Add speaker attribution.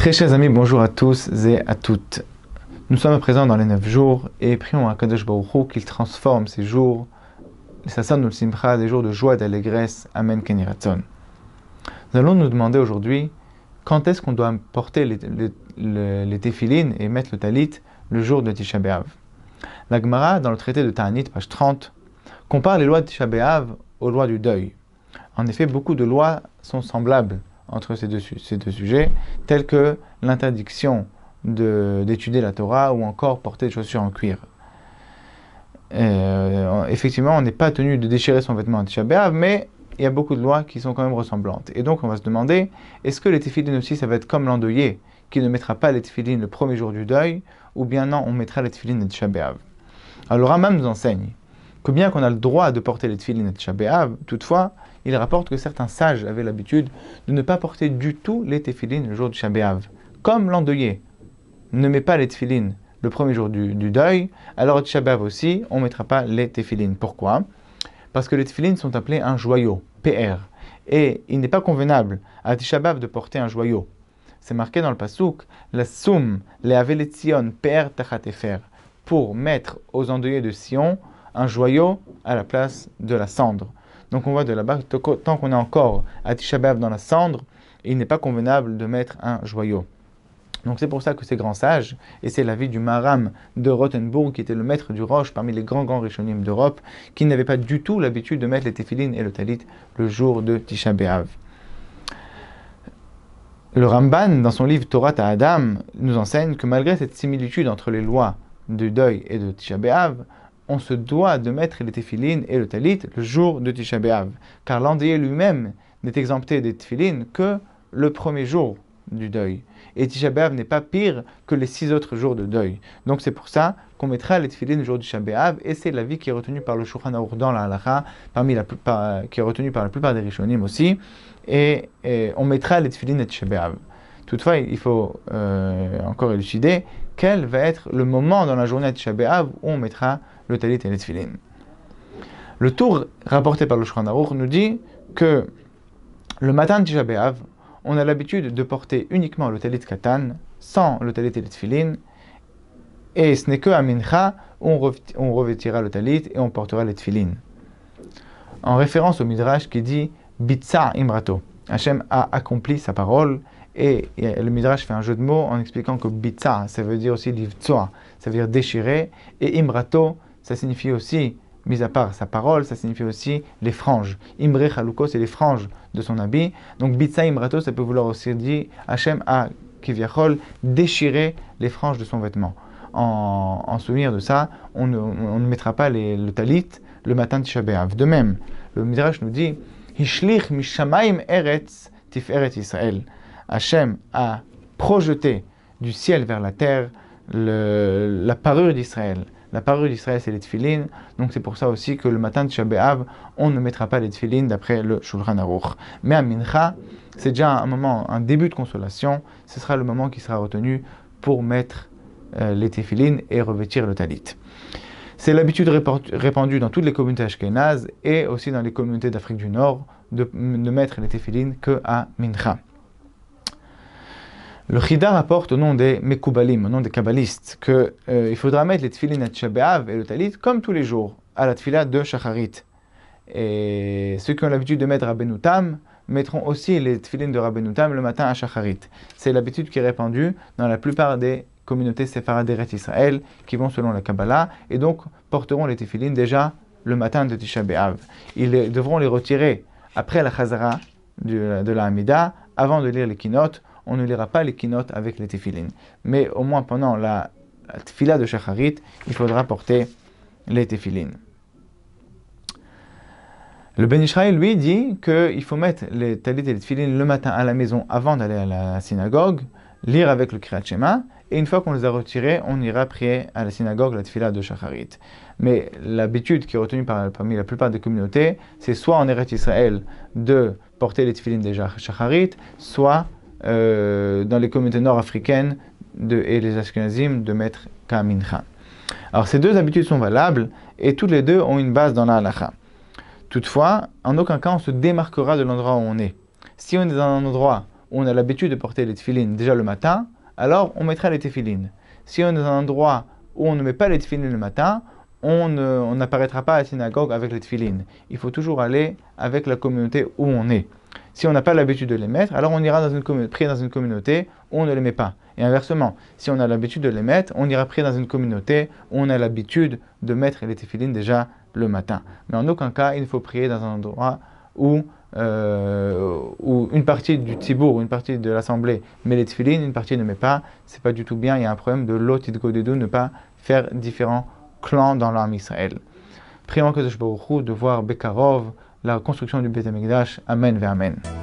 Speaker 1: Très chers amis, bonjour à tous et à toutes. Nous sommes à présent dans les neuf jours et prions à Kadosh Baruch qu'il transforme ces jours, les nous Simcha, des jours de joie et d'allégresse. Amen Keniratzon. Nous allons nous demander aujourd'hui quand est-ce qu'on doit porter les, les, et mettre le talit le jour de Tisha B'Av? La Gemara, dans le traité de Ta'anit, page 30, compare les lois de Tisha B'Av aux lois du deuil. En effet, beaucoup de lois sont semblables entre ces deux, sujets, tels que l'interdiction d'étudier la Torah ou encore porter des chaussures en cuir. Euh, effectivement, on n'est pas tenu de déchirer son vêtement à mais il y a beaucoup de lois qui sont quand même ressemblantes. Et donc, on va se demander, est-ce que les téphilines aussi, ça va être comme l'endeuillé, qui ne mettra pas les téphilines le premier jour du deuil, ou bien non, on mettra les téphilines de Shabbat Alors, Ramam nous enseigne que bien qu'on a le droit de porter les téphilines de Shabbat toutefois, il rapporte que certains sages avaient l'habitude de ne pas porter du tout les téphilines le jour du Shabbat Comme l'endeuillé ne met pas les téphilines le premier jour du, deuil, alors au Shabbat aussi, on ne mettra pas les téphilines. Pourquoi? Parce que les téphilines sont appelés un joyau, PR. Et il n'est pas convenable à Tisha de porter un joyau. C'est marqué dans le pasouk, la soum, le aveletzion, PR tachatefer, pour mettre aux endeuillés de Sion un joyau à la place de la cendre. Donc on voit de là-bas, tant qu'on est encore à Tisha dans la cendre, il n'est pas convenable de mettre un joyau. Donc c'est pour ça que ces grands sages, et c'est l'avis du Maram de Rothenburg, qui était le maître du roche parmi les grands grands rishonim d'Europe, qui n'avait pas du tout l'habitude de mettre les téphilines et le talit le jour de Tisha B'Av. Le Ramban, dans son livre Torah à Adam, nous enseigne que malgré cette similitude entre les lois du deuil et de Tisha B'Av, on se doit de mettre les téphilines et le talit le jour de Tisha B'Av, car l'endeuillé lui-même n'est exempté des téphilines que le premier jour du deuil. Et Tisha B'Av n'est pas pire que les six autres jours de deuil. Donc c'est pour ça qu'on mettra les téphilines le jour du Tisha B'Av, et c'est l'avis qui est retenu par le Shulchan Aruch dans la halacha, parmi la qui est retenu par la plupart des Rishonim aussi, et, on mettra les téphilines de Tisha B'Av. Toutefois, il faut euh, encore élucider quel va être le moment dans la journée de Tisha B'Av où on mettra le talit et les. Le tour rapporté par le nous dit que le matin de Tisha on a l'habitude de porter uniquement le talit katan, sans le talit et les et ce n'est que à Mincha on revêtira le talit et on portera les. En référence au Midrash qui dit Bitsa Imrato. Hachem a accompli sa parole et le Midrash fait un jeu de mots en expliquant que Bitsa, ça veut dire aussi livtsoa, ça veut dire déchirer, et Imrato, ça signifie aussi, mis à part sa parole, ça signifie aussi les franges. Imre Chaluko, c'est les franges de son habit. Donc Bitsa Imrato, ça peut vouloir aussi dire Hachem a, Kivyachol, déchiré les franges de son vêtement. En, souvenir de ça, on ne, mettra pas le talit le matin de Tisha De même, le Midrash nous dit Hishlich mishamaim eretz tiferet Israël. Hachem a projeté du ciel vers la terre la parure d'Israël. La parure d'Israël, c'est les tefilines. Donc c'est pour ça aussi que le matin de Shabbat on ne mettra pas les tefilines d'après le Shulchan Aruch. Mais à Mincha, c'est déjà un moment, un début de consolation. Ce sera le moment qui sera retenu pour mettre euh, les tefilines et revêtir le talit. C'est l'habitude répandue dans toutes les communautés ashkénazes et aussi dans les communautés d'Afrique du Nord de ne mettre les tefilines que à Mincha. Le Chida rapporte au nom des Mekoubalim, au nom des Kabbalistes, qu'il euh, faudra mettre les tefilin à et le talit comme tous les jours, à la tefila de Shacharit. Et ceux qui ont l'habitude de mettre Rabbenutam mettront aussi les tefilin de Rabbenutam le matin à Shacharit. C'est l'habitude qui est répandue dans la plupart des communautés séfarades Israël qui vont selon la Kabbalah et donc porteront les tefilin déjà le matin de Tisha. Ils devront les retirer après la Chazara de la Hamida, avant de lire les kinotes on ne lira pas les kinotes avec les tefilines. Mais au moins pendant la, tefila de Shacharit, il faudra porter les tefilines. Le Ben Israël, lui, dit qu'il faut mettre les talit et les tefilines le matin à la maison avant d'aller à la synagogue, lire avec le Kriyat Shema, et une fois qu'on les a retirés, on ira prier à la synagogue la tefila de Shacharit. Mais l'habitude qui est retenue parmi la plupart des communautés, c'est soit en Eretz Israël de porter les tefilines de Shacharit, soit euh, dans les communautés nord-africaines et les Ashkenazim de mettre Kamincha. Alors ces deux habitudes sont valables et toutes les deux ont une base dans la halacha. Toutefois, en aucun cas on se démarquera de l'endroit où on est. Si on est dans un endroit où on a l'habitude de porter les tefilines déjà le matin, alors on mettra les tefilines. Si on est dans un endroit où on ne met pas les tefilines le matin, on n'apparaîtra pas à la synagogue avec les tefilines. Il faut toujours aller avec la communauté où on est. Si on n'a pas l'habitude de les mettre, alors on ira dans une prier dans une communauté où on ne les met pas. Et inversement, si on a l'habitude de les mettre, on ira prier dans une communauté où on a l'habitude de mettre les tefilines déjà le matin. Mais en aucun cas, il faut prier dans un endroit où, euh, une partie du tibour, une partie de l'assemblée met les tefilines, une partie ne met pas. C'est pas du tout bien. Il y a un problème de de ne pas faire différents clans dans l'armée Israël. Prions que de voir Bekarov la construction du Beth Amikdash. Amen ve Amen.